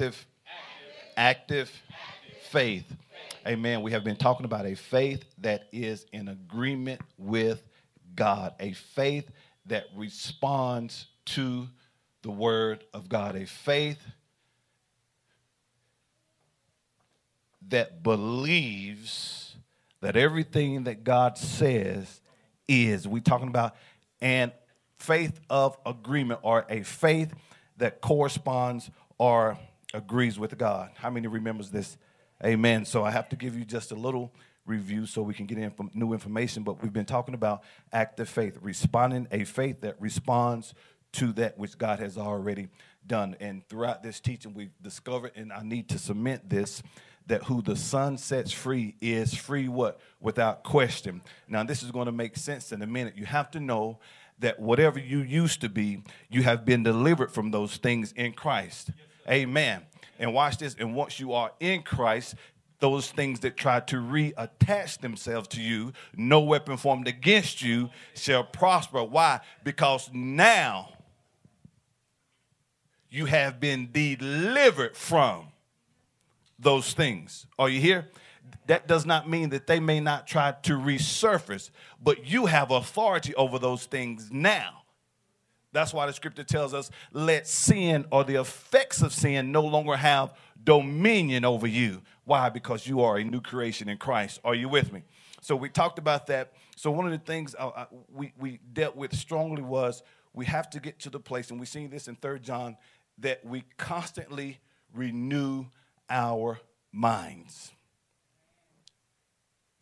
active, active faith. Amen. We have been talking about a faith that is in agreement with God, a faith that responds to the word of God, a faith that believes that everything that God says is. We're talking about an faith of agreement or a faith that corresponds or agrees with God. How many remembers this? Amen. So I have to give you just a little review so we can get in from new information. But we've been talking about active faith, responding a faith that responds to that which God has already done. And throughout this teaching, we've discovered, and I need to cement this, that who the Son sets free is free what? Without question. Now, this is going to make sense in a minute. You have to know that whatever you used to be, you have been delivered from those things in Christ. Amen. And watch this. And once you are in Christ, those things that try to reattach themselves to you, no weapon formed against you shall prosper. Why? Because now you have been delivered from those things. Are you here? That does not mean that they may not try to resurface, but you have authority over those things now. That's why the scripture tells us, let sin or the effects of sin no longer have dominion over you. Why? Because you are a new creation in Christ. Are you with me? So we talked about that. So one of the things uh, uh we, we dealt with strongly was we have to get to the place, and we see this in Third John, that we constantly renew our minds.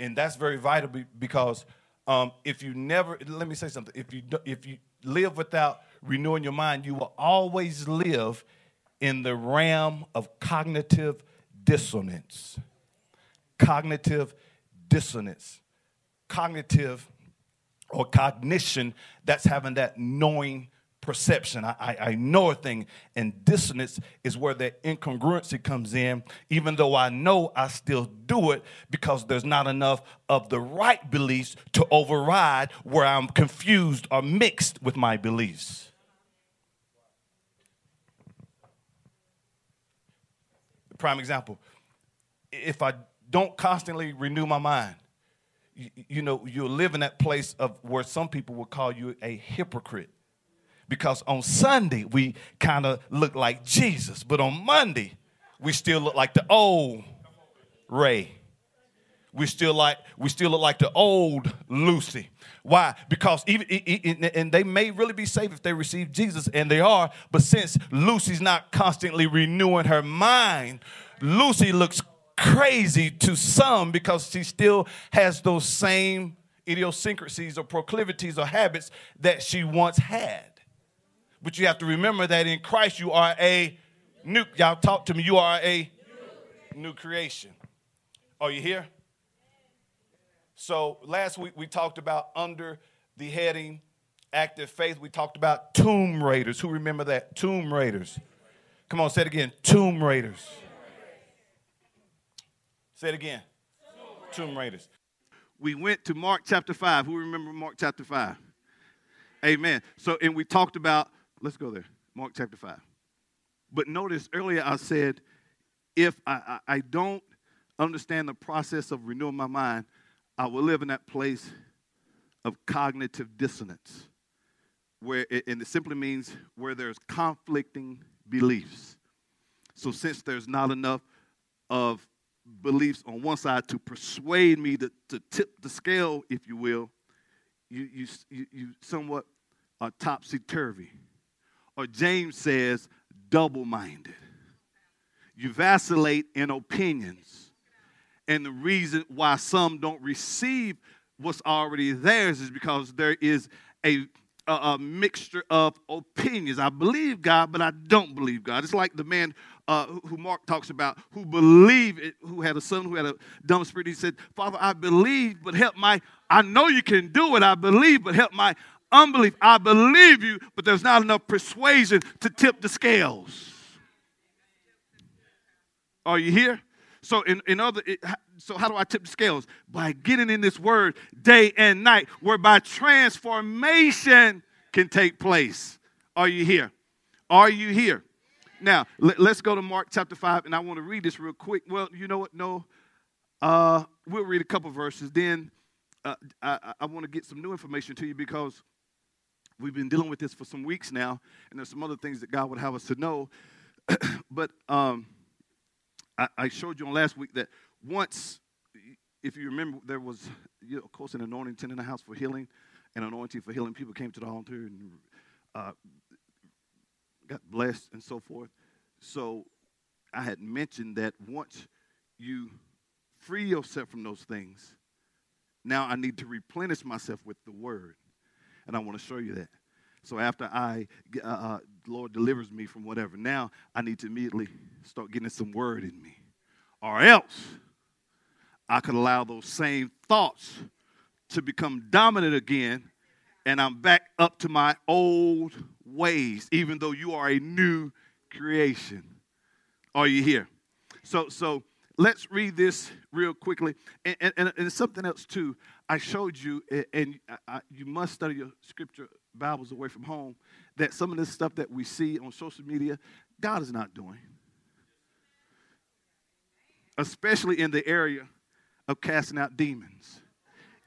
And that's very vital because um, if you never, let me say something. If you if you live without renewing your mind, you will always live in the realm of cognitive dissonance. Cognitive dissonance. Cognitive or cognition, that's having that knowing perception. I, I, I, know a thing. And dissonance is where that incongruency comes in. Even though I know, I still do it because there's not enough of the right beliefs to override where I'm confused or mixed with my beliefs. Prime example if I don't constantly renew my mind, you, you know, you'll live in that place of where some people will call you a hypocrite because on Sunday we kind of look like Jesus, but on Monday we still look like the old Ray. We still like we still look like the old Lucy. Why? Because even and they may really be safe if they receive Jesus, and they are. But since Lucy's not constantly renewing her mind, Lucy looks crazy to some because she still has those same idiosyncrasies or proclivities or habits that she once had. But you have to remember that in Christ you are a new, y'all talk to me, you are a new creation. Are you here? So last week we talked about under the heading active faith, we talked about tomb raiders. Who remember that? Tomb raiders. Come on, say it again. Tomb raiders. Say it again. Tomb raiders. We went to Mark chapter 5. Who remember Mark chapter 5? Amen. So, and we talked about Let's go there. Mark chapter 5. But notice earlier I said, if I, I, I don't understand the process of renewing my mind, I will live in that place of cognitive dissonance, where it, and it simply means where there's conflicting beliefs. So since there's not enough of beliefs on one side to persuade me to, to tip the scale, if you will, you, you, you, you somewhat are topsy turvy or James says, double minded. You vacillate in opinions. And the reason why some don't receive what's already theirs is because there is a, a, a mixture of opinions. I believe God, but I don't believe God. It's like the man uh, who Mark talks about who believed, it, who had a son who had a dumb spirit. He said, Father, I believe, but help my, I know you can do it. I believe, but help my unbelief. I believe you, but there's not enough persuasion to tip the scales. Are you here? So in, in other it, so how do I tip the scales? By getting in this word day and night, whereby transformation can take place. Are you here? Are you here? Now, let, us go to Mark chapter 5, and I want to read this real quick. Well, you know what? No. Uh, we'll read a couple verses. Then uh, I, I want to get some new information to you because we've been dealing with this for some weeks now, and there's some other things that God would have us to know. but um, I, I, showed you on last week that once, if you remember, there was, you know, of course, an anointing in the house for healing, an anointing for healing. People came to the altar and uh, got blessed and so forth. So I had mentioned that once you free yourself from those things, now I need to replenish myself with the word. And I want to show you that. So after I, uh, uh, Lord delivers me from whatever, now I need to immediately start getting some word in me. Or else I could allow those same thoughts to become dominant again and I'm back up to my old ways, even though you are a new creation. Are you here? So, so let's read this real quickly. And, and, and something else, too. I showed you, and I, you must study your scripture Bibles away from home, that some of this stuff that we see on social media, God is not doing. Especially in the area of casting out demons.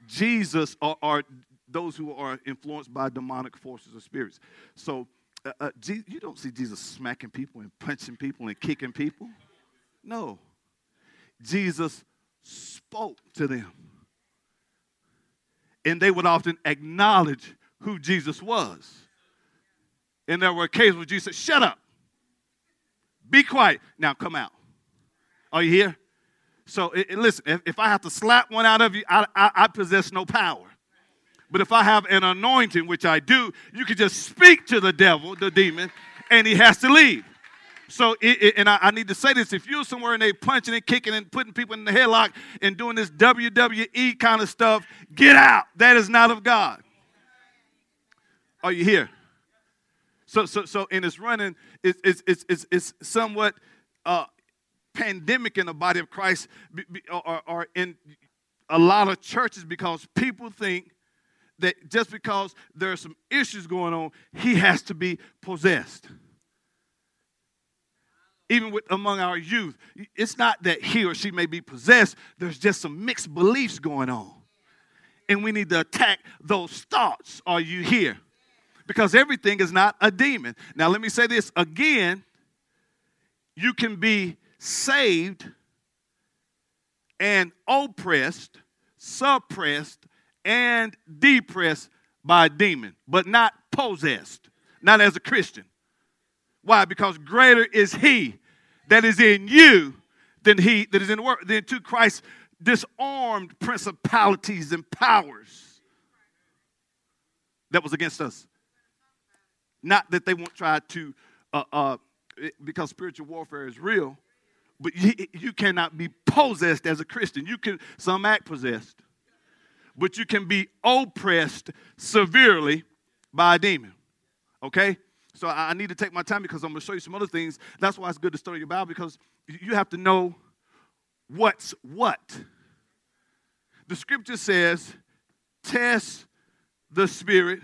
Jesus are, or those who are influenced by demonic forces or spirits. So uh, uh, you don't see Jesus smacking people and punching people and kicking people. No. Jesus spoke to them. And they would often acknowledge who Jesus was. And there were occasions where Jesus said, Shut up. Be quiet. Now come out. Are you here? So it, listen, if, if, I have to slap one out of you, I, I, I possess no power. But if I have an anointing, which I do, you can just speak to the devil, the demon, and he has to leave. So, it, it, and I, I, need to say this: if you're somewhere and they punching and kicking and putting people in the headlock and doing this WWE kind of stuff, get out. That is not of God. Are you here? So, so, so, in this running, it's it's it's it's, it's somewhat uh, pandemic in the body of Christ, or, or in a lot of churches because people think that just because there are some issues going on, he has to be possessed. Even with among our youth, it's not that he or she may be possessed, there's just some mixed beliefs going on. And we need to attack those thoughts. Are you here? Because everything is not a demon. Now, let me say this again you can be saved and oppressed, suppressed, and depressed by a demon, but not possessed, not as a Christian. Why? Because greater is he that is in you than he that is in the world. Then to Christ disarmed principalities and powers that was against us. Not that they won't try to, uh, uh, because spiritual warfare is real, but you, you cannot be possessed as a Christian. You can, some act possessed but you can be oppressed severely by a demon. Okay? So I need to take my time because I'm going to show you some other things. That's why it's good to study your Bible because you have to know what's what. The scripture says, test the spirit,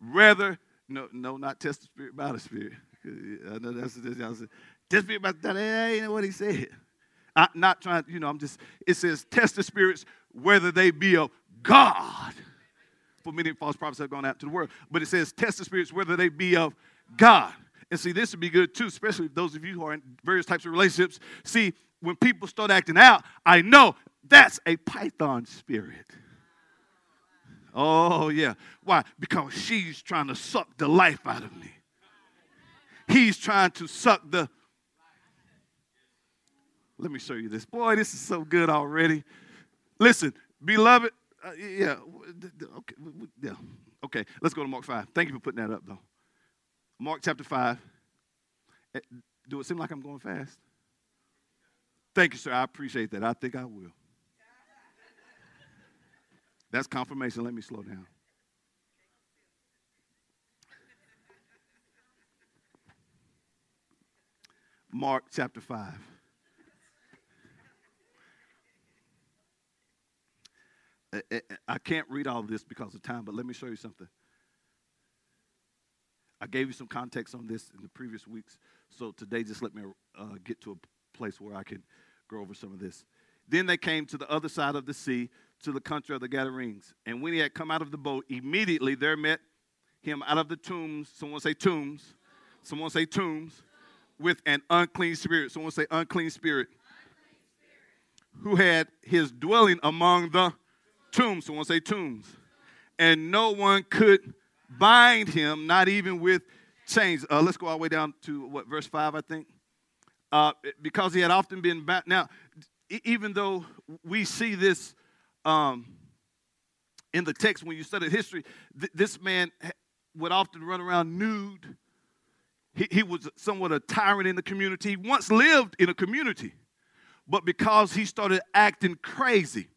rather, no, no, not test the spirit by the spirit. I know that's, that's, that's test the spirit by that ain't what he said. I'm not trying, you know, I'm just, it says, test the spirits whether they be of God. For many false prophets have gone out to the world. But it says, test the spirits whether they be of God. And see, this would be good too, especially those of you who are in various types of relationships. See, when people start acting out, I know that's a python spirit. Oh, yeah. Why? Because she's trying to suck the life out of me. He's trying to suck the let me show you this. Boy, this is so good already. Listen, beloved, uh, yeah, okay, yeah, okay. Let's go to Mark five. Thank you for putting that up, though. Mark chapter five. Eh, do it seem like I'm going fast? Thank you, sir. I appreciate that. I think I will. That's confirmation. Let me slow down. Mark chapter 5. Eh, eh, eh, I can't read all of this because of time, but let me show you something. I gave you some context on this in the previous weeks. So today, just let me uh, get to a place where I can go over some of this. Then they came to the other side of the sea, to the country of the Gadarenes. And when he had come out of the boat, immediately there met him out of the tombs. Someone say tombs. Someone say tombs. With an unclean spirit. Someone say unclean spirit. Who had his dwelling among the tombs. Someone say tombs. And no one could bind him, not even with chains. Uh, let's go all the way down to what, verse 5, I think. Uh, because he had often been bound. Now, even though we see this um, in the text when you study history, th- this man would often run around nude. He, he was somewhat a tyrant in the community. He once lived in a community, but because he started acting crazy,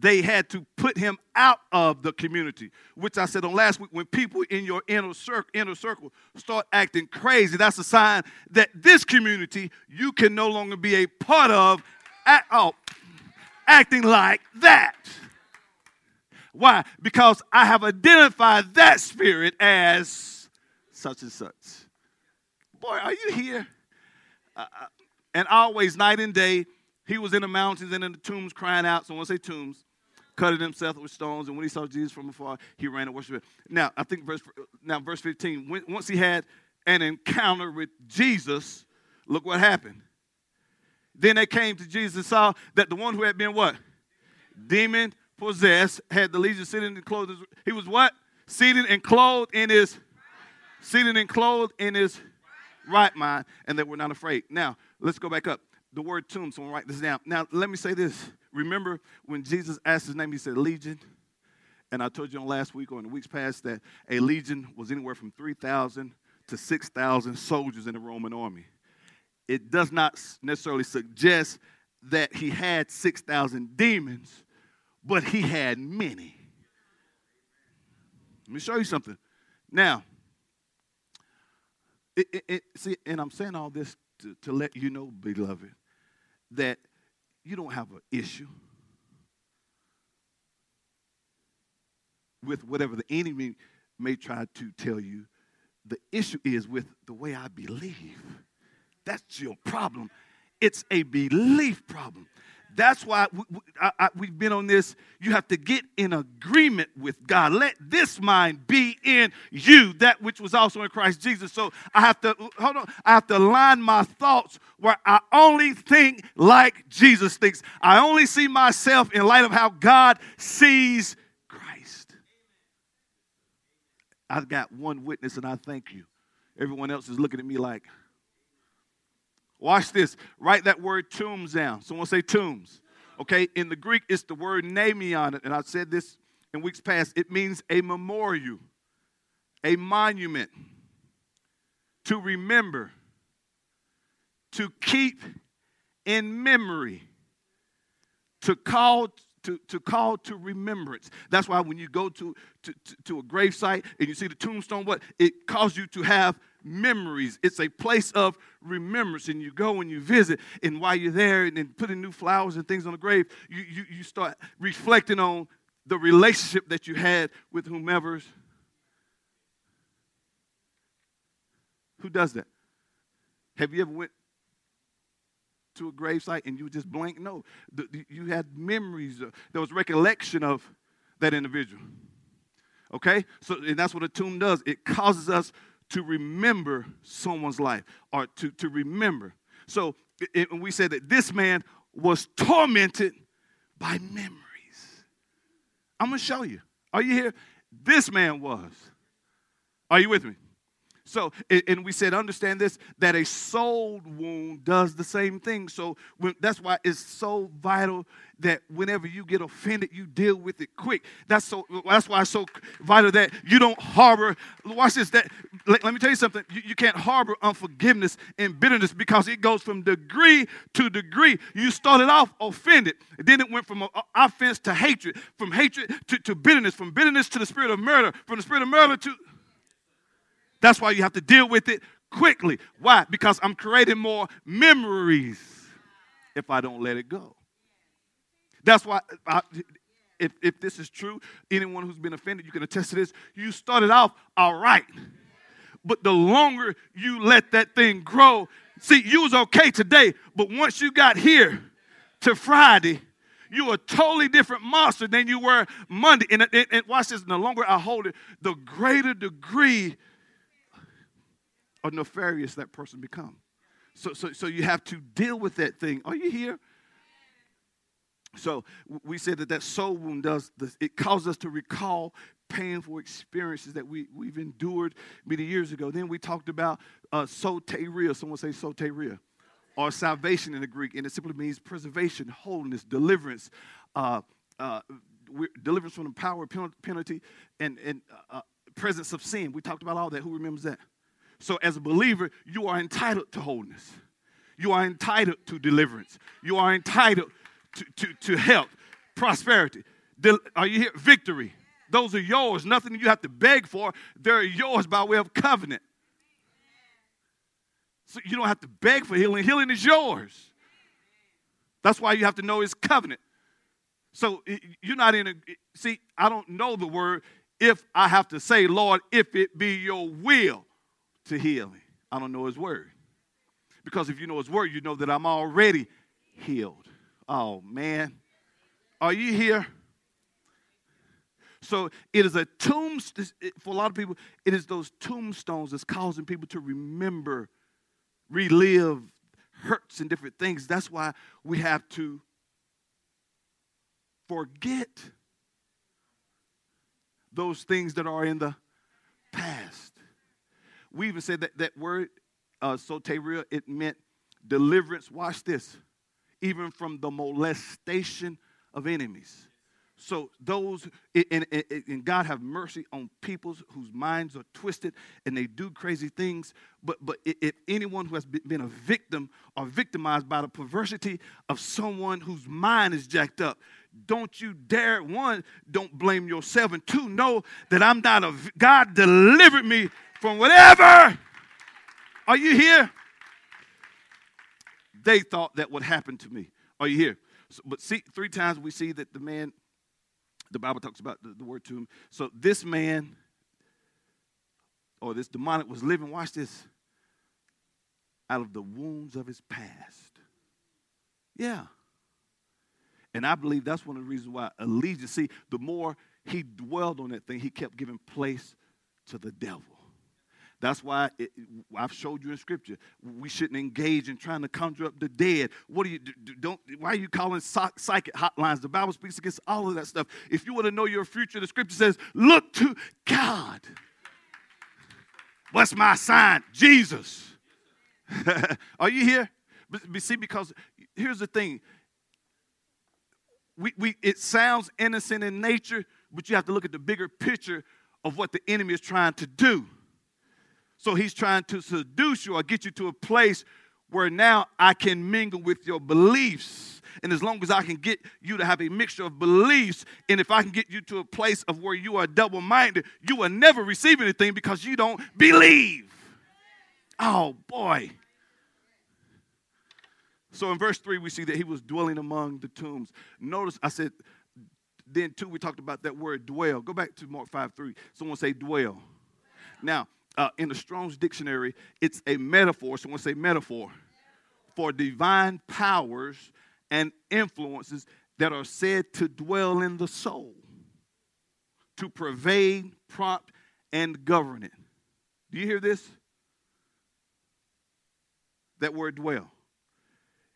they had to put him out of the community, which I said on last week. When people in your inner circle, inner circle start acting crazy, that's a sign that this community you can no longer be a part of at all, acting like that. Why? Because I have identified that spirit as such and such. Boy, are you here? Uh, uh and always, night and day, he was in the mountains and in the tombs crying out. Someone say tombs. Cutting himself with stones, and when he saw Jesus from afar, he ran and worshiped. him. Now, I think verse now verse 15. When, once he had an encounter with Jesus, look what happened. Then they came to Jesus and saw that the one who had been what? Demon possessed, had the legion sitting and clothed. He was what? Seated and clothed in his seated and clothed in his right mind, and they were not afraid. Now, let's go back up. The word tomb, someone write this down. Now, let me say this. Remember when Jesus asked his name, he said legion? And I told you on last week or in the weeks past that a legion was anywhere from 3,000 to 6,000 soldiers in the Roman army it does not necessarily suggest that he had 6,000 demons, but he had many. Let me show you something. Now, it, it, it, see, and I'm saying all this to, to let you know, beloved, that you don't have an issue with whatever the enemy may try to tell you. The issue is with the way I believe. That's your problem. It's a belief problem. That's why we, have been on this. You have to get in agreement with God. Let this mind be in you, that which was also in Christ Jesus. So I have to hold on. I have to align my thoughts where I only think like Jesus thinks. I only see myself in light of how God sees Christ. I've got one witness, and I thank you. Everyone else is looking at me like. Watch this. Write that word tombs down. Someone say tombs. Okay, in the Greek, it's the word namion, and I said this in weeks past. It means a memorial, a monument, to remember, to keep in memory, to call to, to call to remembrance. That's why when you go to, to, to, to a grave site and you see the tombstone, what? It calls you to have memories. It's a place of remembrance. And you go and you visit, and while you're there and, and putting new flowers and things on the grave, you, you, you start reflecting on the relationship that you had with whomever's. Who does that? Have you ever went to a gravesite and you just blank? No. The, the, you had memories. Of, there was recollection of that individual. Okay? So, and that's what a tomb does. It causes us to remember someone's life or to, to remember. So it, we said that this man was tormented by memories. I'm going to show you. Are you here? This man was. Are you with me? So, and we said, understand this that a soul wound does the same thing. So, when, that's why it's so vital that whenever you get offended, you deal with it quick. That's so. That's why it's so vital that you don't harbor. Watch this. That let, let me tell you something. You, you, can't harbor unforgiveness and bitterness because it goes from degree to degree. You started off offended, then it went from offense to hatred, from hatred to, to bitterness, from bitterness to the spirit of murder, from the spirit of murder to that's why you have to deal with it quickly. Why? Because I'm creating more memories if I don't let it go. That's why, I, if, if this is true, anyone who's been offended, you can attest to this. You started off all right. But the longer you let that thing grow, see, you was okay today, but once you got here to Friday, you were a totally different monster than you were Monday. And, and, and watch this, the longer I hold it, the greater degree of nefarious that person become. So, so, so you have to deal with that thing. Are you here? So we said that that soul wound does this. It causes us to recall painful experiences that we, we've endured many years ago. Then we talked about uh, soteria. Someone say soteria. Or salvation in the Greek. And it simply means preservation, wholeness, deliverance, uh, uh, deliverance from the power, penalty, and, and uh, uh, presence of sin. We talked about all that. Who remembers that? So, as a believer, you are entitled to wholeness. You are entitled to deliverance. You are entitled to, to, to help, prosperity. Are you here? Victory. Those are yours. Nothing you have to beg for. They're yours by way of covenant. So you don't have to beg for healing. Healing is yours. That's why you have to know his covenant. So you're not in a, see, I don't know the word if I have to say, Lord, if it be your will to heal me. I don't know his word. Because if you know his word, you know that I'm already healed. Oh, man. Are you here? So it is a tomb, for a lot of people, it is those tombstones that's causing people to remember, relive hurts and different things. That's why we have to forget those things that are in the past. We even said that that word, uh, soteria, it meant deliverance. Watch this even from the molestation of enemies. So those and, and, and, God have mercy on peoples whose minds are twisted and they do crazy things. But but if anyone who has been a victim or victimized by the perversity of someone whose mind is jacked up, don't you dare one don't blame yourself and two know that I'm not a God delivered me from whatever. Are you here? they thought that would happen to me. Are you here? So, but see, three times we see that the man, the Bible talks about the, the word tomb. So this man, or this demoniac, was living, watch this, out of the wounds of his past. Yeah. And I believe that's one of the reasons why a legion, see, the more he dwelled on that thing, he kept giving place to the devil. That's why it, I've showed you in Scripture. We shouldn't engage in trying to conjure up the dead. What do you do? Don't? Why are you calling psychic hotlines? The Bible speaks against all of that stuff. If you want to know your future, the Scripture says, "Look to God." What's my sign? Jesus. are you here? But, but see, because here's the thing. We, we, it sounds innocent in nature, but you have to look at the bigger picture of what the enemy is trying to do. So he's trying to seduce you or get you to a place where now I can mingle with your beliefs. And as long as I can get you to have a mixture of beliefs, and if I can get you to a place of where you are double minded, you will never receive anything because you don't believe. Oh, boy. So in verse 3, we see that he was dwelling among the tombs. Notice I said, then too, we talked about that word dwell. Go back to Mark 5 3. Someone say dwell. Now, uh, in the Strong's dictionary, it's a metaphor. Someone say metaphor for divine powers and influences that are said to dwell in the soul, to pervade, prompt, and govern it. Do you hear this? That word dwell.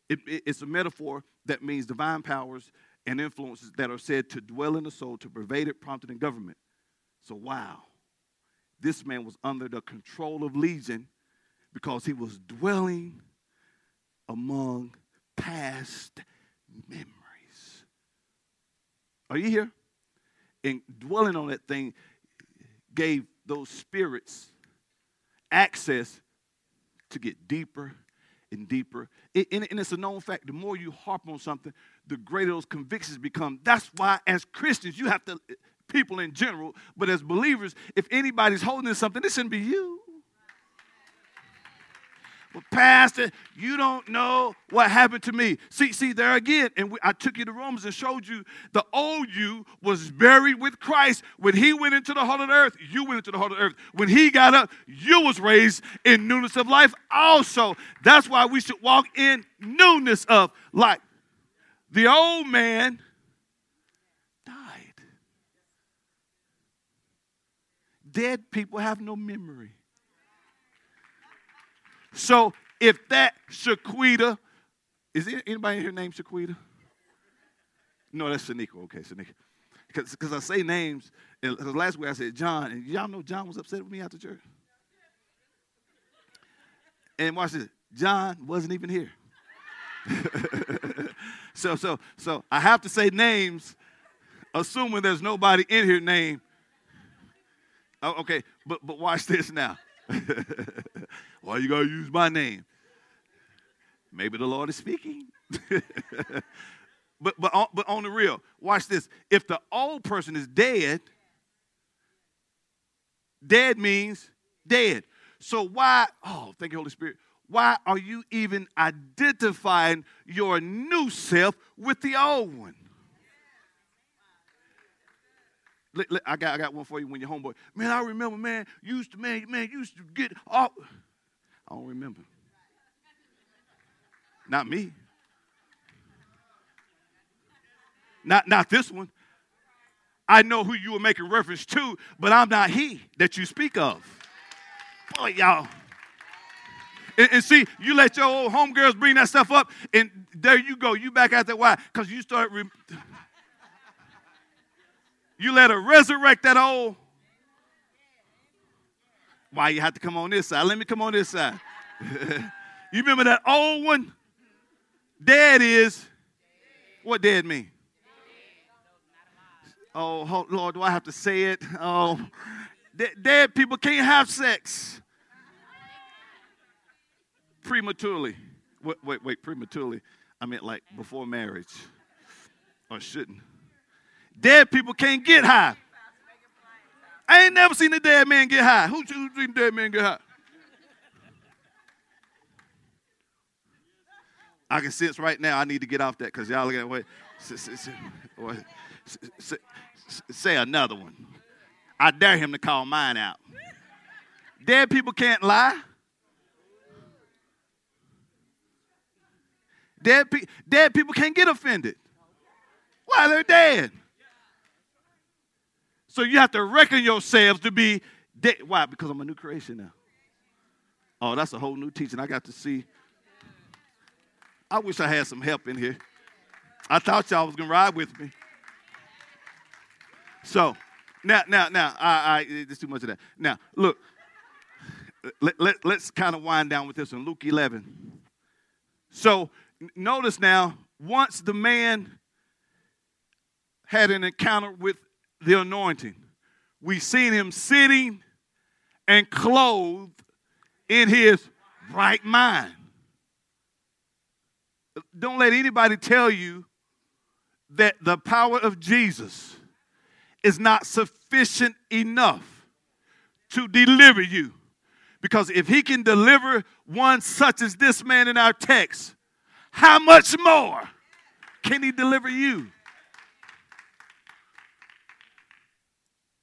It, it, it's a metaphor that means divine powers and influences that are said to dwell in the soul, to pervade it, prompt it, and government. So, wow this man was under the control of Legion because he was dwelling among past memories. Are you here? And dwelling on that thing gave those spirits access to get deeper and deeper. and it's a known fact the more you harp on something, the greater those convictions become. That's why, as Christians, you have to people in general, but as believers, if anybody's holding something, it shouldn't be you. But Pastor, you don't know what happened to me. See, see there again, and we, I took you to Romans and showed you the old you was buried with Christ. When he went into the heart of the earth, you went into the heart of the earth. When he got up, you was raised in newness of life also. That's why we should walk in newness of life. The old man Dead people have no memory. So if that Shaquita, is anybody here named Shaquita? No, that's Shanika. Okay, Shanika. Because I say names, and last week I said John, and y'all know John was upset with me after church. And watch this, John wasn't even here. so, so, so I have to say names, assuming there's nobody in here named. Oh, okay, but but watch this now. Why you gotta use my name? Maybe the Lord is speaking. but but on, but on the real, watch this. If the old person is dead, dead means dead. So why? Oh, thank you, Holy Spirit. Why are you even identifying your new self with the old one? I got, I got one for you when you're homeboy. Man, I remember, man, used to, man, man, used to get off. I don't remember. Not me. Not, not this one. I know who you were making reference to, but I'm not he that you speak of. Boy, y'all. And, and, see, you let your old homegirls bring that stuff up, and there you go. You back out there. Why? Because you start. Re- you let her resurrect that old. Why you have to come on this side? Let me come on this side. you remember that old one? Dead is what dead mean? Oh, Lord, do I have to say it? Oh, dead people can't have sex prematurely. Wait, wait, wait, prematurely. I meant like before marriage, or shouldn't. Dead people can't get high. I ain't never seen a dead man get high. Who's who seen a dead man get high? I can sense right now I need to get off that because y'all. Say, say another one. I dare him to call mine out. Dead people can't lie. Dead, pe- dead people can't get offended. Why? They're dead. So you have to reckon yourselves to be dead. Why? Because I'm a new creation now. Oh, that's a whole new teaching. I got to see. I wish I had some help in here. I thought y'all was gonna ride with me. So now, now, now, I, I there's too much of that. Now, look, let, let, let's kind of wind down with this in Luke 11. So notice now, once the man had an encounter with the anointing. We've seen him sitting and clothed in his right mind. Don't let anybody tell you that the power of Jesus is not sufficient enough to deliver you. Because if he can deliver one such as this man in our text, how much more can he deliver you?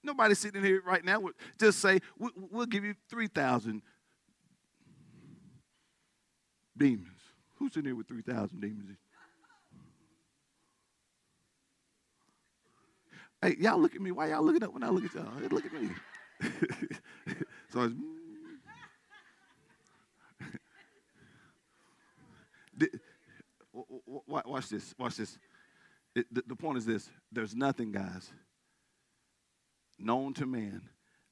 Nobody sitting here right now would just say, we'll give you 3,000 demons. Who's in here with 3,000 demons? Hey, y'all look at me. Why y'all looking up when I look at y'all? Hey, look at me. so it's, watch this. Watch this. It, the, the point is this there's nothing, guys, known to man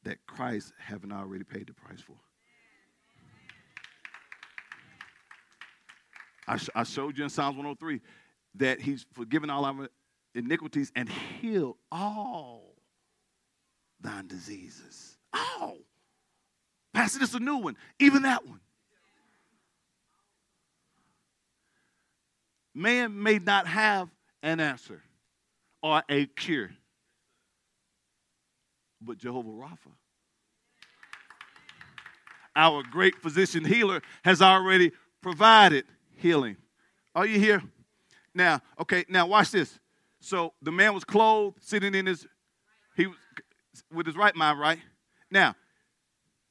that Christ haven't already paid the price for. I, sh- I showed you in Psalms 103 that he's forgiven all our iniquities and healed all thine diseases. Oh, Pastor, this is a new one. Even that one. Man may not have an answer or a cure but Jehovah Rapha. our great physician healer, has already provided healing. Are you here? Now, okay, now watch this. So the man was clothed, sitting in his, he was with his right mind, right? Now,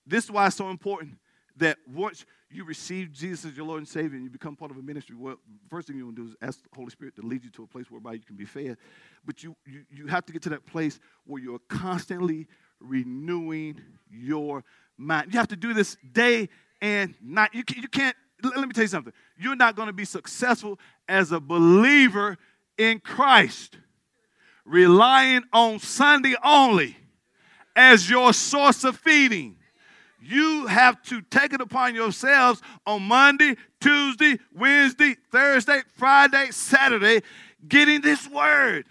this is why it's so important that once you receive Jesus as your Lord and Savior and you become part of a ministry, well, first thing you want to do is ask the Holy Spirit to lead you to a place whereby you can be fed. But you, you, you have to get to that place where you're constantly renewing your mind. You have to do this day and night. You, can, you can't, let me tell you something. You're not going to be successful as a believer in Christ, relying on Sunday only as your source of feeding you have to take it upon yourselves on Monday, Tuesday, Wednesday, Thursday, Friday, Saturday, getting this word.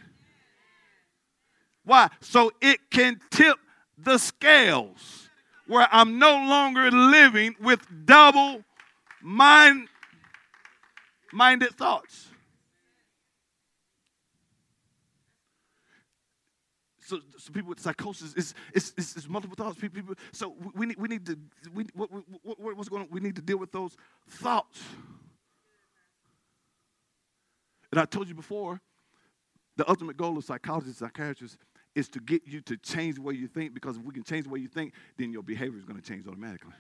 Why? So it can tip the scales where I'm no longer living with double mind minded thoughts. So, so people with psychosis is it's, it's, it's, multiple thoughts. People, people, so we need we need to we what, what, what's going on? We need to deal with those thoughts. And I told you before, the ultimate goal of psychologists, psychiatrists, is to get you to change the way you think. Because if we can change the way you think, then your behavior is going to change automatically.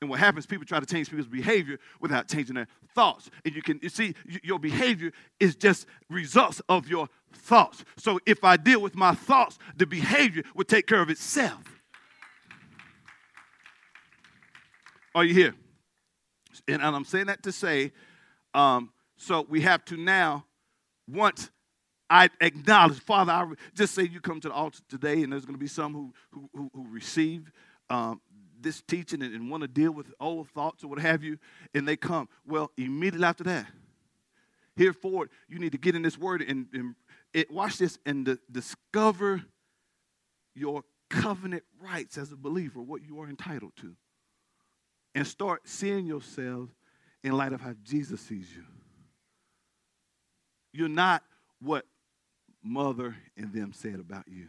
And what happens, people try to change people's behavior without changing their thoughts. And you can you see your behavior is just results of your thoughts. So if I deal with my thoughts, the behavior will take care of itself. Are you here? And, I'm saying that to say, um, so we have to now, once I acknowledge, Father, I just say you come to the altar today, and there's going to be some who who, who, who receive um, this teaching and, and want to deal with old thoughts or what have you, and they come. Well, immediately after that, here forward, you need to get in this word and, and it, watch this and the, discover your covenant rights as a believer, what you are entitled to, and start seeing yourself in light of how Jesus sees you. You're not what mother and them said about you.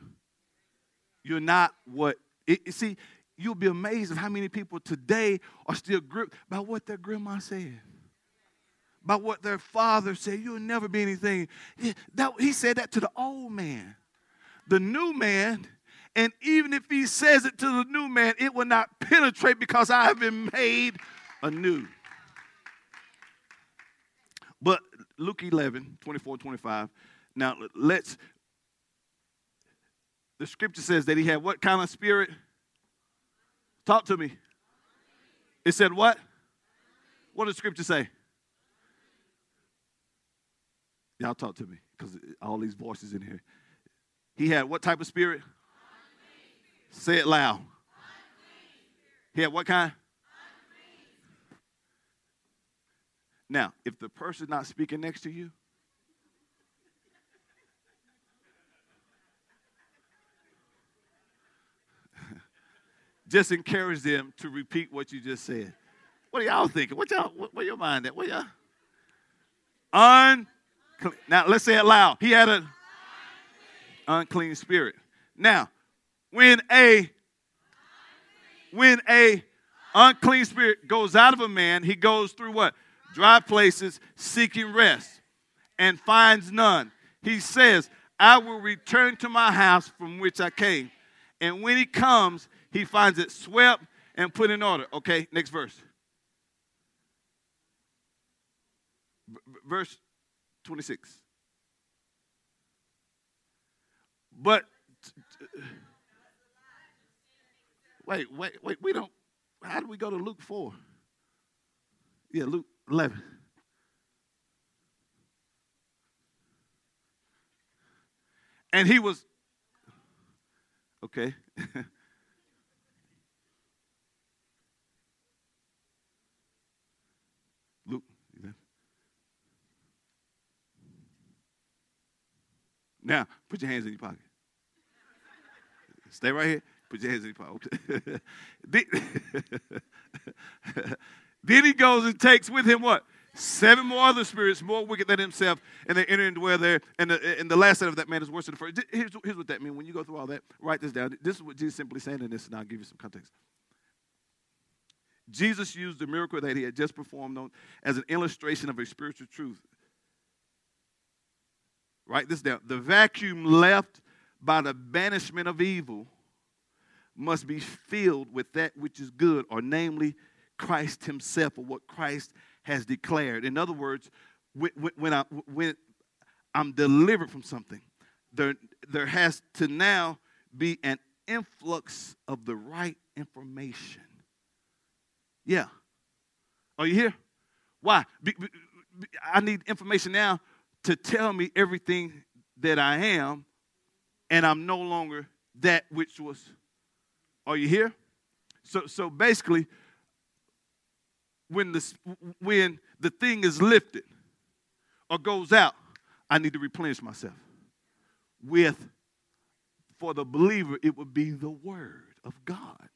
You're not what, it, see, you'll be amazed of how many people today are still gripped by what their grandma said. By what their father said. You'll never be anything. He, that, he said that to the old man. The new man, and even if he says it to the new man, it will not penetrate because I have been made anew. But Luke 11, 24, 25. Now let's, the scripture says that he had what kind of spirit? Talk to me. It said what? What does scripture say? Y'all talk to me because all these voices in here. He had what type of spirit? Say it loud. He had what kind? Now, if the person's not speaking next to you, just encourage them to repeat what you just said. What are y'all thinking? What y'all, what, where your mind at? What y'all? Unclean. Now let's say it loud. He had an unclean spirit. Now, when a when a unclean spirit goes out of a man, he goes through what? Dry places seeking rest and finds none. He says, I will return to my house from which I came. And when he comes, he finds it swept and put in order. Okay, next verse. verse 26. But wait, wait, wait, we don't how do we go to Luke 4? Yeah, Luke 11. And he was okay. Now, put your hands in your pocket. Stay right here. Put your hands in your pocket. then he goes and takes with him what? Seven more other spirits, more wicked than himself, and they enter and dwell there. And the, and the last set of that man is worse than the first. Here's, here's what that means. When you go through all that, write this down. This is what Jesus simply saying in this, and I'll give you some context. Jesus used the miracle that he had just performed on as an illustration of a spiritual truth. Write this down. The vacuum left by the banishment of evil must be filled with that which is good, or namely Christ Himself, or what Christ has declared. In other words, when, when, I, when I'm delivered from something, there, there has to now be an influx of the right information. Yeah. Are you here? Why? Be, be, I need information now to tell me everything that I am, and I'm no longer that which was. Are you here? So, so basically, when the, when the thing is lifted or goes out, I need to replenish myself with, for the believer, it would be the Word of God.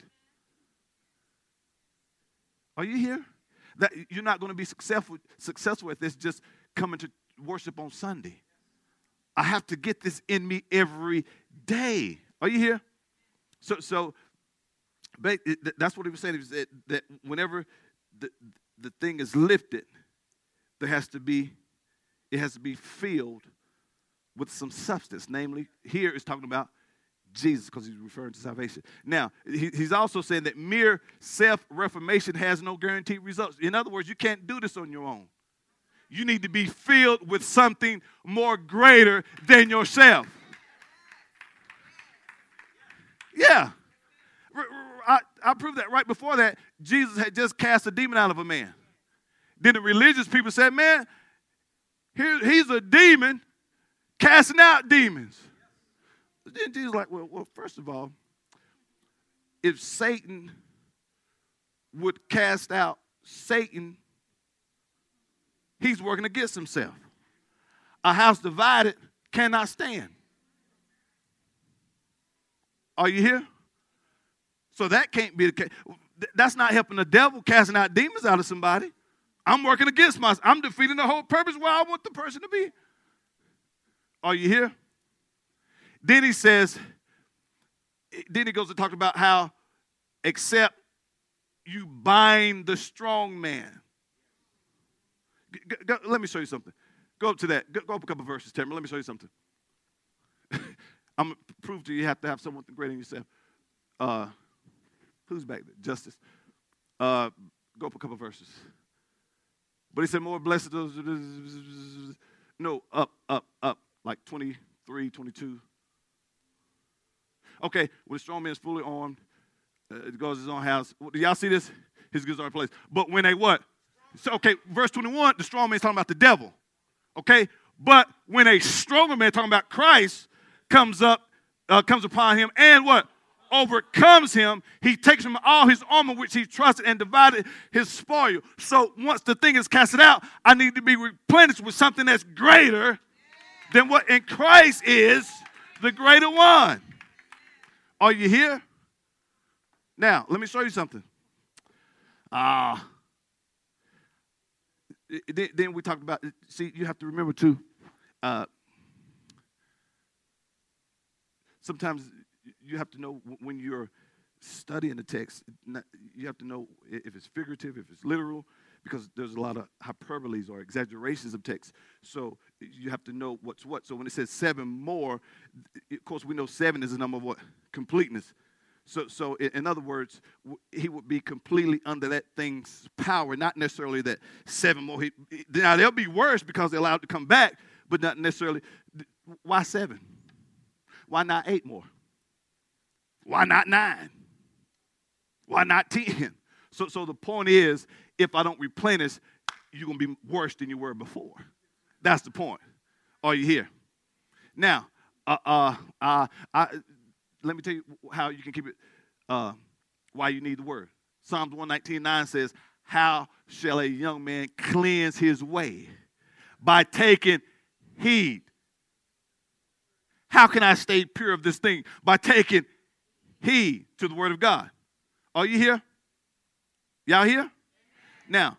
Are you here? That you're not going to be successful successful at this just coming to worship on Sunday. I have to get this in me every day. Are you here? So, so that's what he was saying. He said that whenever the, the thing is lifted, there has to be, it has to be filled with some substance. Namely, here is talking about Jesus because he's referring to salvation. Now, he, he's also saying that mere self reformation has no guaranteed results. In other words, you can't do this on your own. You need to be filled with something more greater than yourself. Yeah. I, I proved that right before that. Jesus had just cast a demon out of a man. Then the religious people said, Man, here, he's a demon casting out demons. Then Jesus like, well, well, first of all, if Satan would cast out Satan, he's working against himself. A house divided cannot stand. Are you here? So that can't be the case. That's not helping the devil casting out demons out of somebody. I'm working against myself. I'm defeating the whole purpose where I want the person to be. Are you here? Then he says, then he goes to talk about how except you bind the strong man. Go, go, let me show you something. Go up to that. Go, go up a couple verses, Tamara. Let me show you something. I'm going to prove to you you have to have someone greater than yourself. Uh, who's back there? Justice. Uh, go up a couple verses. But he said, more blessed. No, up, up, up. Like 23, 22. Okay, when the strong man is fully armed, uh, goes to his own house. Do y'all see this? His goods are in place. But when they what? So, okay, verse 21, the strong man is talking about the devil. Okay? But when a stronger man talking about Christ comes up, uh, comes upon him, and what? Overcomes him, he takes from all his armor which he trusted and divided his spoil. So once the thing is casted out, I need to be replenished with something that's greater than what in Christ is the greater one. Are you here? Now, let me show you something. Ah. Uh, then we talked about, see, you have to remember too, uh, sometimes you have to know when you're studying the text, you have to know if it's figurative, if it's literal, because there's a lot of hyperboles or exaggerations of text. So you have to know what's what. So when it says seven more, of course we know seven is the number of what? Completeness. So, so in other words, he would be completely under that thing's power, not necessarily that seven more. He, now they'll be worse because they're allowed to come back, but not necessarily. Why seven? Why not eight more? Why not nine? Why not ten? So, so the point is, if I don't replenish, you're going to be worse than you were before. That's the point. Are you here? Now, uh, uh, uh, I, let me tell you how you can keep it, uh, why you need the word. Psalms 119 9 says, How shall a young man cleanse his way? By taking heed. How can I stay pure of this thing? By taking heed to the word of God. Are you here? Y'all here? Now,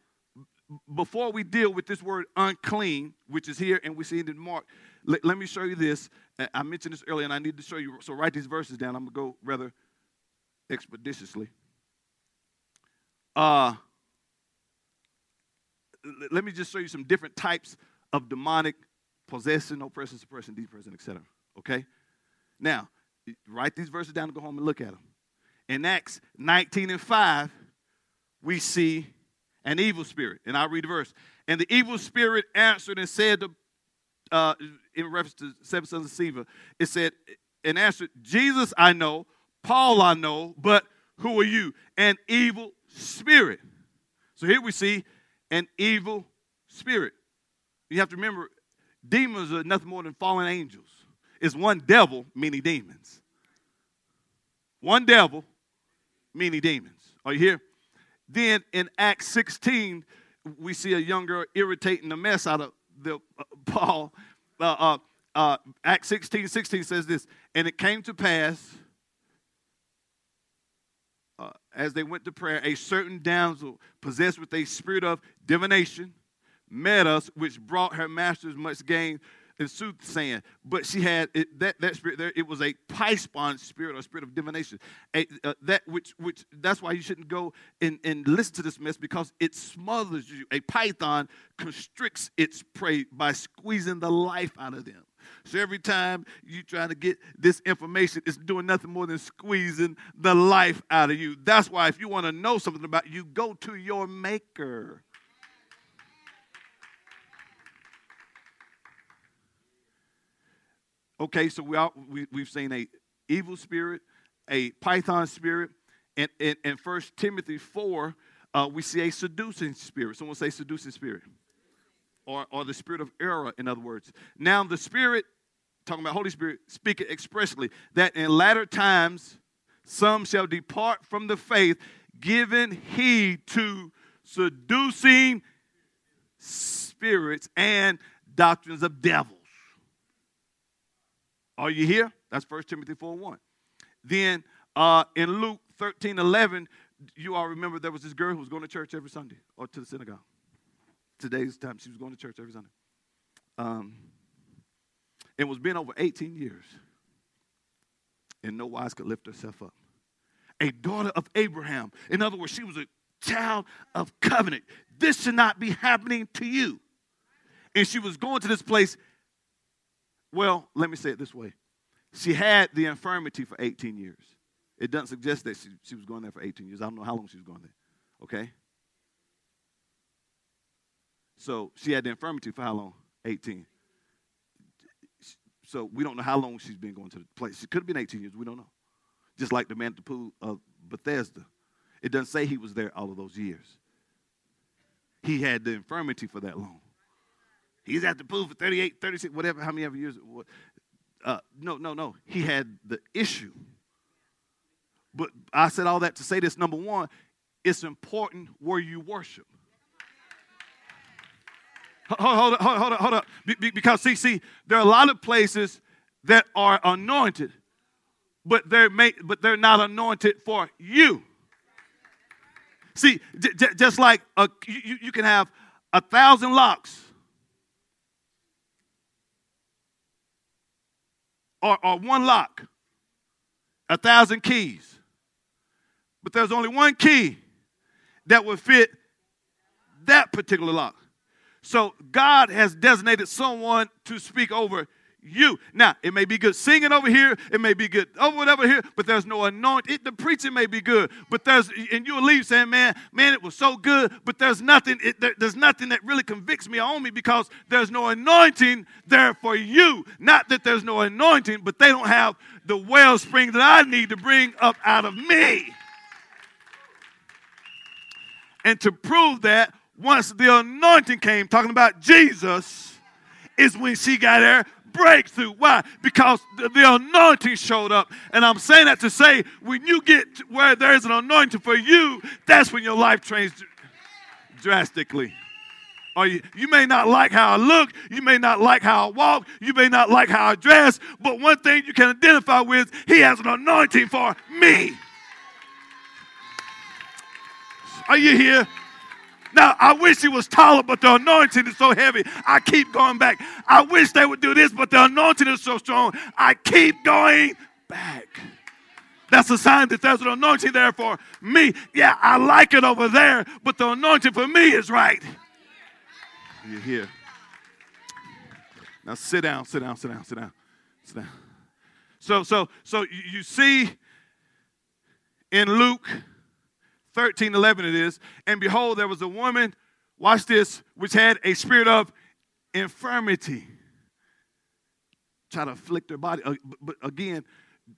before we deal with this word unclean, which is here and we see it in Mark, let, let me show you this. I mentioned this earlier and I need to show you. So write these verses down. I'm going to go rather expeditiously. Uh, let me just show you some different types of demonic possession, oppression, suppression, depression, etc. Okay? Now, write these verses down and go home and look at them. In Acts 19 and 5, we see an evil spirit. And I'll read the verse. And the evil spirit answered and said to, uh, in reference to seven sons of Sceva, it said, and answered, Jesus I know, Paul I know, but who are you? An evil spirit. So here we see an evil spirit. You have to remember, demons are nothing more than fallen angels. It's one devil, many demons. One devil, many demons. Are you here? Then in Acts 16, we see a young girl irritating the mess out of the uh, Paul. Uh, uh, uh Acts 16, 16 says this, and it came to pass uh, as they went to prayer, a certain damsel possessed with a spirit of divination met us, which brought her masters much gain and soothsaying. But she had it, that that spirit there. It was a python spirit or spirit of divination. A, uh, that which which that's why you shouldn't go and, and listen to this mess because it smothers you. A python constricts its prey by squeezing the life out of them. So every time you trying to get this information, it's doing nothing more than squeezing the life out of you. That's why if you want to know something about you, go to your maker. Okay, so we, all, we we've seen a evil spirit, a python spirit, and in, First Timothy 4, uh, we see a seducing spirit. Someone say seducing spirit. Or, or the spirit of error, in other words. Now, the spirit, talking about Holy Spirit, speaking expressly, that in latter times some shall depart from the faith, giving heed to seducing spirits and doctrines of devils. Are you here? That's 1 Timothy 4 1. Then uh, in Luke 13 11, you all remember there was this girl who was going to church every Sunday or to the synagogue. Today's time, she was going to church every Sunday. Um, it was been over 18 years, and no wise could lift herself up. A daughter of Abraham. In other words, she was a child of covenant. This should not be happening to you. And she was going to this place well, let me say it this way. She had the infirmity for 18 years. It doesn't suggest that she, she was going there for 18 years. I don't know how long she was going there. Okay? So she had the infirmity for how long? 18. So we don't know how long she's been going to the place. She could have been 18 years. We don't know. Just like the man at the pool of Bethesda. It doesn't say he was there all of those years. He had the infirmity for that long. He's at the pool for 38, 36, whatever, how many ever years. Uh, no, no, no. He had the issue. But I said all that to say this. Number one, it's important where you worship. Hold, hold, hold, hold, hold up. Because, see, see, there are a lot of places that are anointed, but they're, made, but they're not anointed for you. See, j- j- just like a, you, you can have a thousand locks, or, or one lock, a thousand keys. But there's only one key that would fit that particular lock. So God has designated someone to speak over you. Now, it may be good singing over here, it may be good over whatever here, but there's no anointing. the preaching may be good, but there's and you'll leave saying, "Man, man, it was so good," but there's nothing. It, there, there's nothing that really convicts me on me because there's no anointing there for you. Not that there's no anointing, but they don't have the wellspring that I need to bring up out of me. And to prove that, once the anointing came, talking about Jesus, is when she got there breakthrough. Why? Because the, anointing showed up. And I'm saying that to say, when you get where there's an anointing for you, that's when your life changes drastically. Or you, you may not like how I look, you may not like how I walk, you may not like how I dress, but one thing you can identify with, he has an anointing for me. Are you here? Now, I wish he was taller, but the anointing is so heavy. I keep going back. I wish they would do this, but the anointing is so strong. I keep going back. That's a sign that there's an anointing there for me. Yeah, I like it over there, but the anointing for me is right. You're here. Now sit down, sit down, sit down, sit down, sit down. So, so, so you see in Luke 13, 11 it is, and behold, there was a woman, watch this, which had a spirit of infirmity. Try to afflict her body. Uh, but again,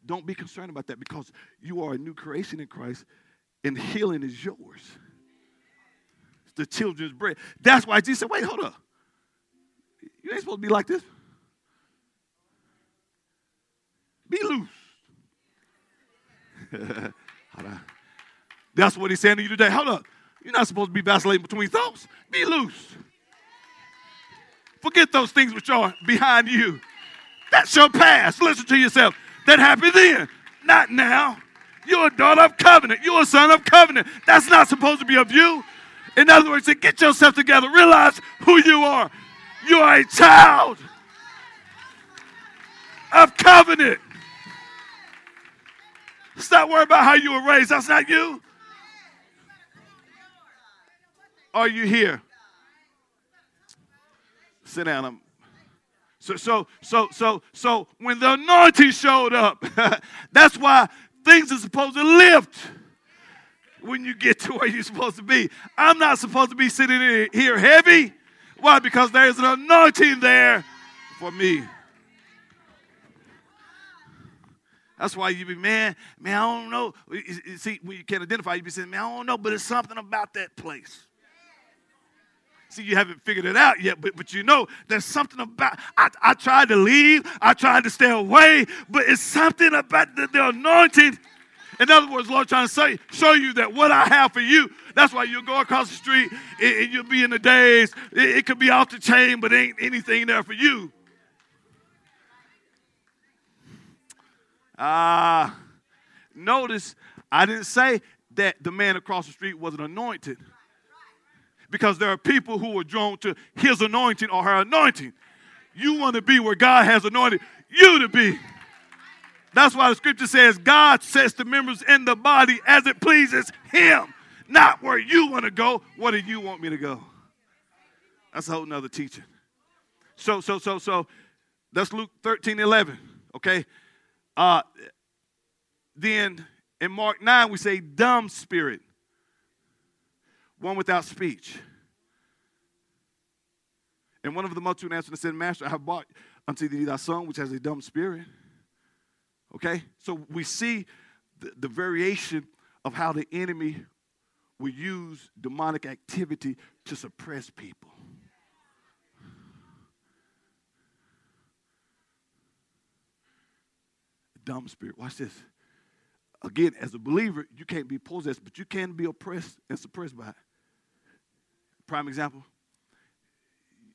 don't be concerned about that because you are a new creation in Christ and healing is yours. It's the children's bread. That's why Jesus said, wait, hold up. You ain't supposed to be like this. Be loose. That's what he's saying to you today. Hold up. You're not supposed to be vacillating between thoughts. Be loose. Forget those things which are behind you. That's your past. Listen to yourself. That happened then, not now. You're a daughter of covenant. You're a son of covenant. That's not supposed to be of you. In other words, get yourself together. Realize who you are. You are a child of covenant. Stop worrying about how you were raised. That's not you. Are you here? Sit down. I'm, so, so, so, so, so when the anointing showed up, that's why things are supposed to lift when you get to where you're supposed to be. I'm not supposed to be sitting here heavy. Why? Because there's an anointing there for me. That's why you be, man, man, I don't know. See, when you can't identify, you be saying, man, I don't know, but it's something about that place. See, you haven't figured it out yet, but, but you know there's something about I, I tried to leave, I tried to stay away, but it's something about the, the anointing. In other words, Lord trying to say, show you that what I have for you, that's why you'll go across the street and, you'll be in the days. It, it could be off the chain, but ain't anything there for you. Ah, uh, notice I didn't say that the man across the street wasn't anointed. Because there are people who are drawn to his anointing or her anointing. You want to be where God has anointed you to be. That's why the scripture says God sets the members in the body as it pleases him, not where you want to go. What do you want me to go? That's a whole nother teaching. So, so, so, so that's Luke 13, 11. Okay. Uh, then in Mark 9, we say dumb spirit, one without speech. And one of the multitude answered and said, Master, I have bought unto thee thy son, which has a dumb spirit. Okay? So we see the, the variation of how the enemy will use demonic activity to suppress people. dumb spirit. Watch this. Again, as a believer, you can't be possessed, but you can be oppressed and suppressed by it. Prime example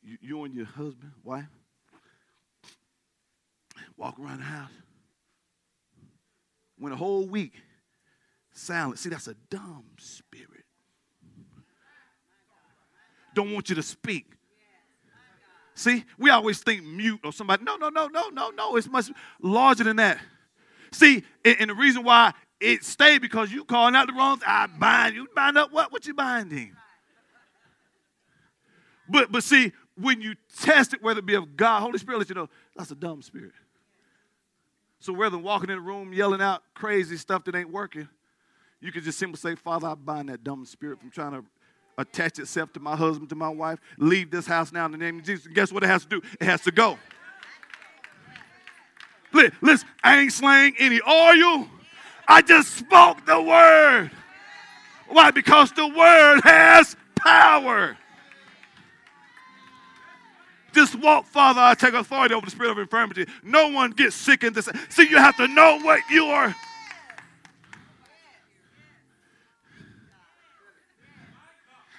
you, and your husband, wife, walk around the house. When a whole week silent. See, that's a dumb spirit. Don't want you to speak. See, we always think mute or somebody. No, no, no, no, no, no. It's much larger than that. See, and, and the reason why it stayed because you calling out the wrong. I bind you. Bind up what? What you binding? But but see, when you test it, whether it be of God, Holy Spirit let you know that's a dumb spirit. So rather than walking in the room yelling out crazy stuff that ain't working, you can just simply say, Father, I bind that dumb spirit from trying to attach itself to my husband, to my wife. Leave this house now in the name of Jesus. And guess what it has to do? It has to go. Listen, I ain't slaying any oil. I just spoke the word. Why? Because the word has power. Just walk, Father. I take authority over the spirit of infirmity. No one gets sick in this. See, you have to know what you are.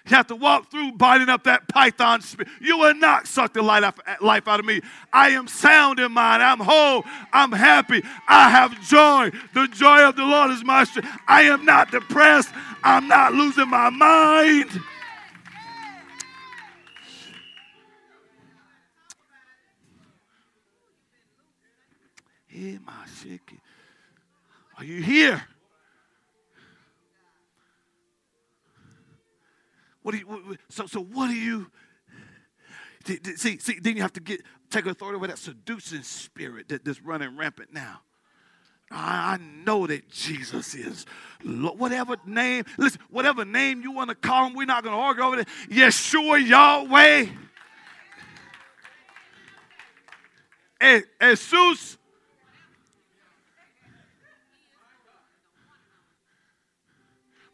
You have to walk through biting up that python spirit. You will not suck the life out of me. I am sound in mind. I'm whole. I'm happy. I have joy. The joy of the Lord is my strength. I am not depressed. I'm not losing my mind. Are you here? What do you, so, so what do you, see, see, then you have to get, take authority over that seducing spirit that, that's running rampant now. I know that Jesus is whatever name, listen, whatever name you want to call him, we're not going to argue over it. Yeshua Yahweh. Jesus.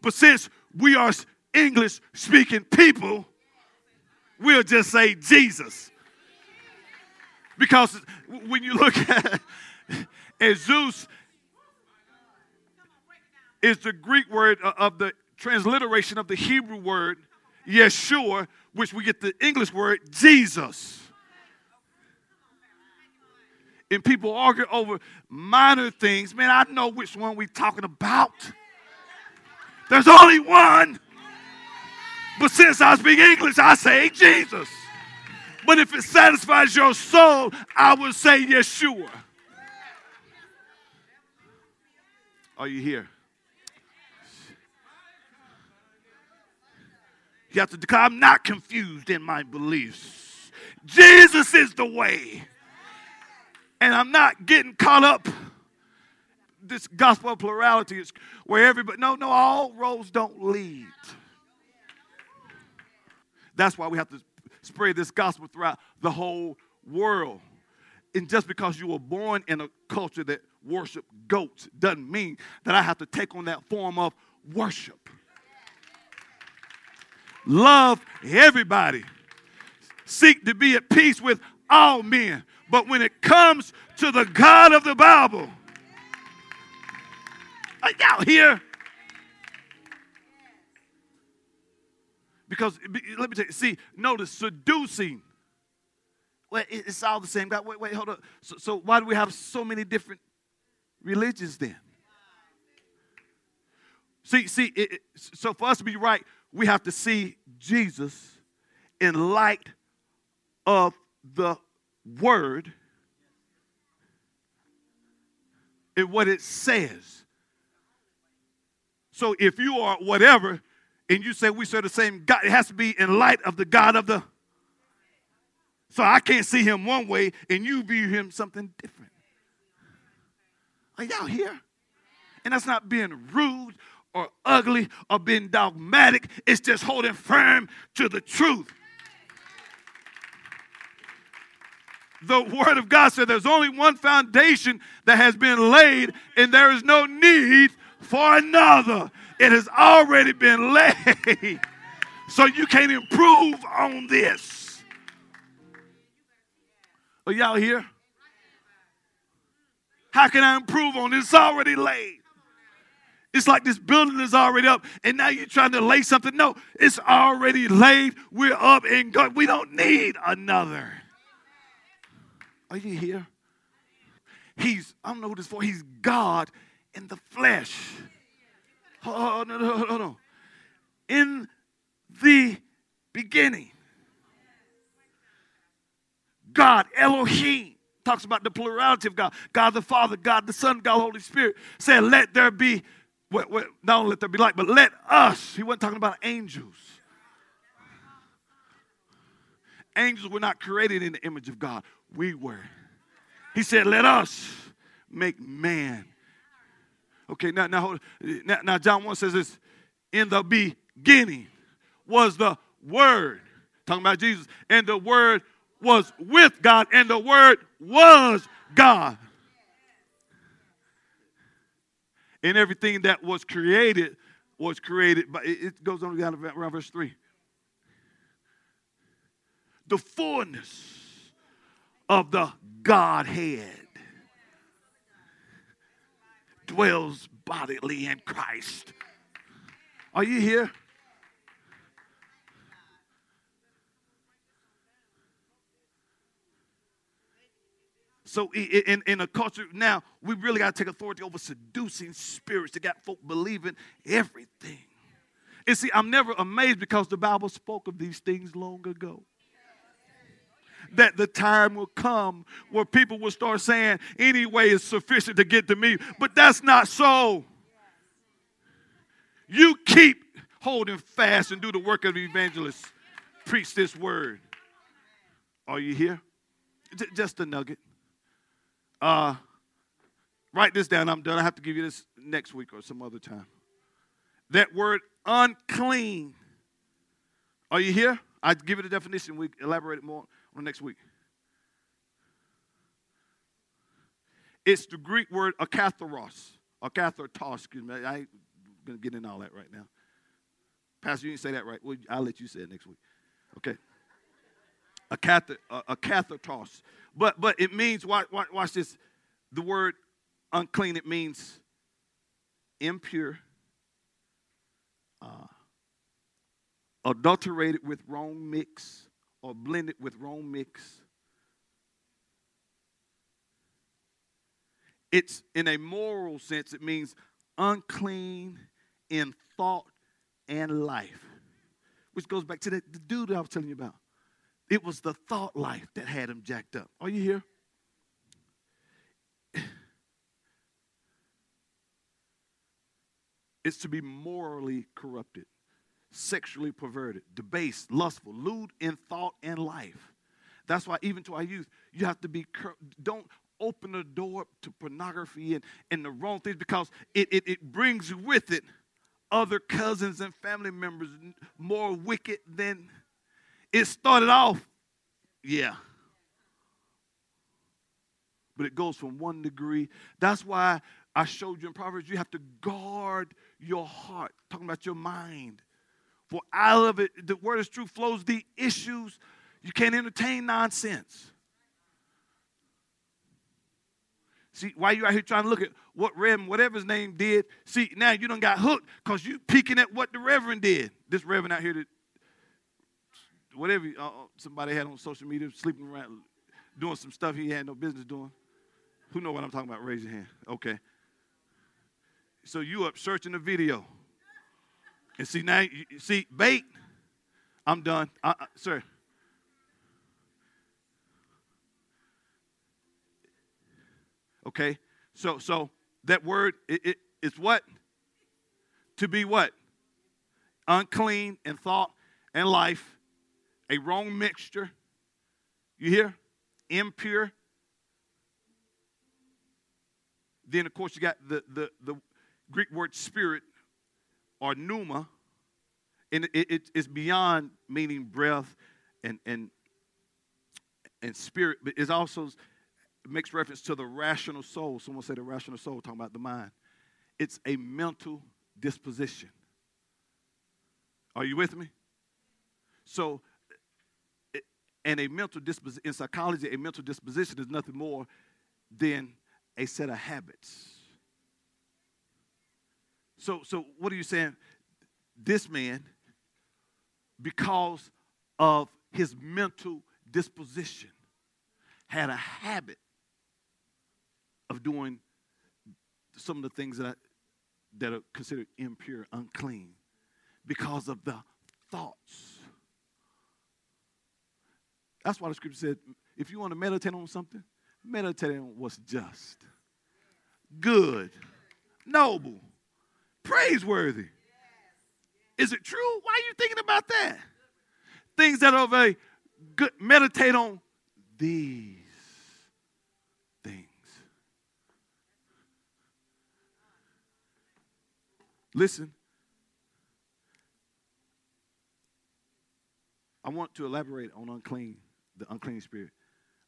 But since we are English speaking people, we'll just say Jesus. Because when you look at, at Iesous, is the Greek word of the transliteration of the Hebrew word Yeshua, which we get the English word Jesus. And people argue over minor things. Man, I know which one we're talking about. There's only one. But since I speak English, I say Jesus. But if it satisfies your soul, I would say Yeshua. Are you here? You have to declare, I'm not confused in my beliefs. Jesus is the way. And I'm not getting caught up. This gospel of plurality is where everybody, no, no, all roads don't lead. That's why we have to spread this gospel throughout the whole world. And just because you were born in a culture that worship goats doesn't mean that I have to take on that form of worship. Love everybody. Seek to be at peace with all men. But when it comes to the God of the Bible, y'all here? Because let me tell you, see, notice seducing. Well, it's all the same God. Wait, wait, hold on. So, so why do we have so many different religions then? See, see, it, it, so for us to be right, we have to see Jesus in light of the word and what it says. So if you are whatever, and you say we serve the same God, it has to be in light of the God of the. So I can't see him one way and you view him something different. Are y'all here? And that's not being rude or ugly or being dogmatic, it's just holding firm to the truth. The Word of God said there's only one foundation that has been laid, and there is no need for another. It has already been laid. So you can't improve on this. Are y'all here? How can I improve on this? It's already laid. It's like this building is already up, and now you're trying to lay something. No, it's already laid. We're up and God. We don't need another. Are you here? He's, I don't know who this for. He's God in the flesh. Oh, no, no, no, no. In the beginning, God, Elohim, talks about the plurality of God. God the Father, God the Son, God the Holy Spirit said, Let there be, not only let there be light, but let us. He wasn't talking about angels. Angels were not created in the image of God. We were. He said, Let us make man Okay, now, now, now, now John 1 says this in the beginning was the Word. Talking about Jesus. And the Word was with God, and the Word was God. And everything that was created was created, but it goes on down around verse 3. The fullness of the Godhead dwells bodily in Christ. Are you here? So in, in a culture now, we really got to take authority over seducing spirits that got folk believing everything. And see, I'm never amazed because the Bible spoke of these things long ago. That the time will come where people will start saying, anyway, it's sufficient to get to me. But that's not so. You keep holding fast and do the work of the evangelist. Preach this word. Are you here? J- just a nugget. Uh, write this down. I'm done. I have to give you this next week or some other time. That word unclean. Are you here? I give it a definition. We elaborate more on next week. It's the Greek word akatharos. Akathartos, excuse me. I ain't going to get into all that right now. Pastor, you didn't say that right. Well, I'll let you say it next week. Okay. A cath, a. But but it means watch, watch, watch this. The word unclean it means impure, uh, adulterated with wrong mix or blend it with wrong mix. It's in a moral sense, it means unclean in thought and life. Which goes back to the, the dude I was telling you about. It was the thought life that had him jacked up. Are you here? It's to be morally corrupted, sexually perverted, debased, lustful, lewd in thought and life. That's why, even to our youth, you have to be, don't open the door to pornography and, and the wrong things because it, it, it brings with it other cousins and family members more wicked than it started off. Yeah. But it goes from one degree. That's why I showed you in Proverbs you have to guard your heart, talking about your mind. For out of it, the word is true, flows the issues. You can't entertain nonsense. See, why you out here trying to look at what Reverend, whatever his name did, see, now you done got hooked because you peeking at what the Reverend did. This Reverend out here that, whatever uh, uh, somebody had on social media, sleeping around, doing some stuff he had no business doing. Who know what I'm talking about? Raise your hand. Okay. So you up searching the video. And see, now, you, see, bait. I'm done. Uh, uh, sir. Okay? So so that word it, it, it's what? To be what? Unclean in thought and life, a wrong mixture. You hear? Impure. Then of course you got the the, the Greek word spirit or pneuma, and it, it, it's beyond meaning breath and and and spirit, but it's also makes reference to the rational soul. Someone say the rational soul, talking about the mind. It's a mental disposition. Are you with me? So, and a mental disposition, in psychology, a mental disposition is nothing more than a set of habits. So, so what are you saying? This man, because of his mental disposition, had a habit of doing some of the things that, I, that are considered impure, unclean, because of the thoughts. That's why the scripture said if you want to meditate on something, meditate on what's just, good, noble, praiseworthy. Is it true? Why are you thinking about that? Things that are very good. Meditate on these things. Listen. I want to elaborate on unclean, the unclean spirit,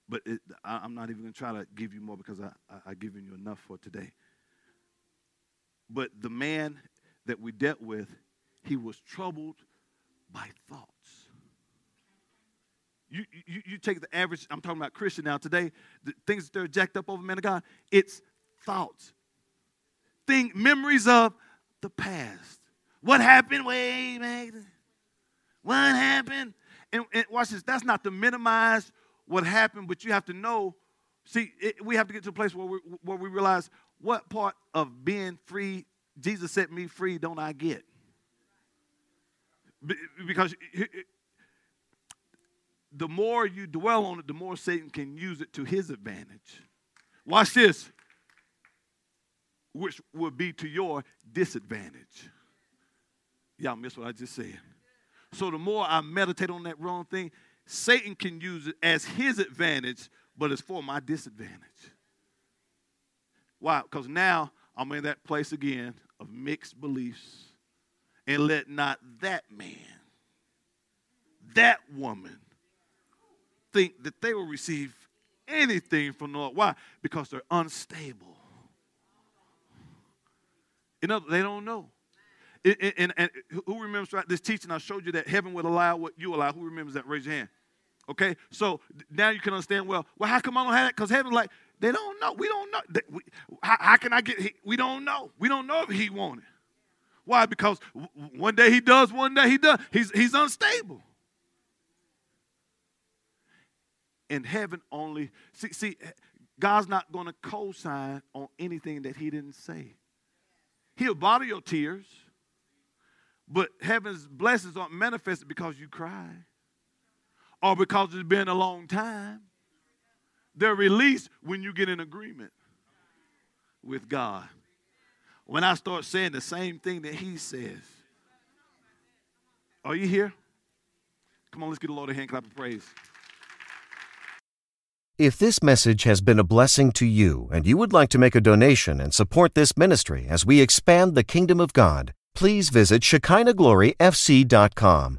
but it, I, am not even going to try to give you more because I, I, I've given you enough for today. But the man that we dealt with, he was troubled by thoughts. You, you, you take the average, I'm talking about Christian now today, the things that they're jacked up over, man of God, it's thoughts. Thing, memories of the past. What happened back then? What happened? And, and, watch this. That's not to minimize what happened, but you have to know. See, it, we have to get to a place where we, where we realize what part of being free, Jesus set me free, don't I get? Because the more you dwell on it, the more Satan can use it to his advantage. Watch this, which will be to your disadvantage. Y'all miss what I just said. So the more I meditate on that wrong thing, Satan can use it as his advantage, but it's for my disadvantage. Why? Because now I'm in that place again of mixed beliefs. And let not that man, that woman, think that they will receive anything from the Lord. Why? Because they're unstable. You know, they don't know. And, and, and, who remembers this teaching? I showed you that heaven would allow what you allow. Who remembers that? Raise your hand. Okay, so now you can understand. Well, well, how come I don't have that? Because heaven's like they don't know. We don't know. They, we, how, how, can I get? We don't know. We don't know if he wanted. Why? Because one day he does, one day he does. He's he's unstable. In heaven only. See, see, God's not going to co-sign on anything that He didn't say. He'll bottle your tears, but heaven's blessings aren't manifested because you cry or because it's been a long time. They're released when you get in agreement with God. When I start saying the same thing that He says. Are you here? Come on, let's get the Lord a hand clap of praise. If this message has been a blessing to you and you would like to make a donation and support this ministry as we expand the kingdom of God, please visit ShekinahGloryFC.com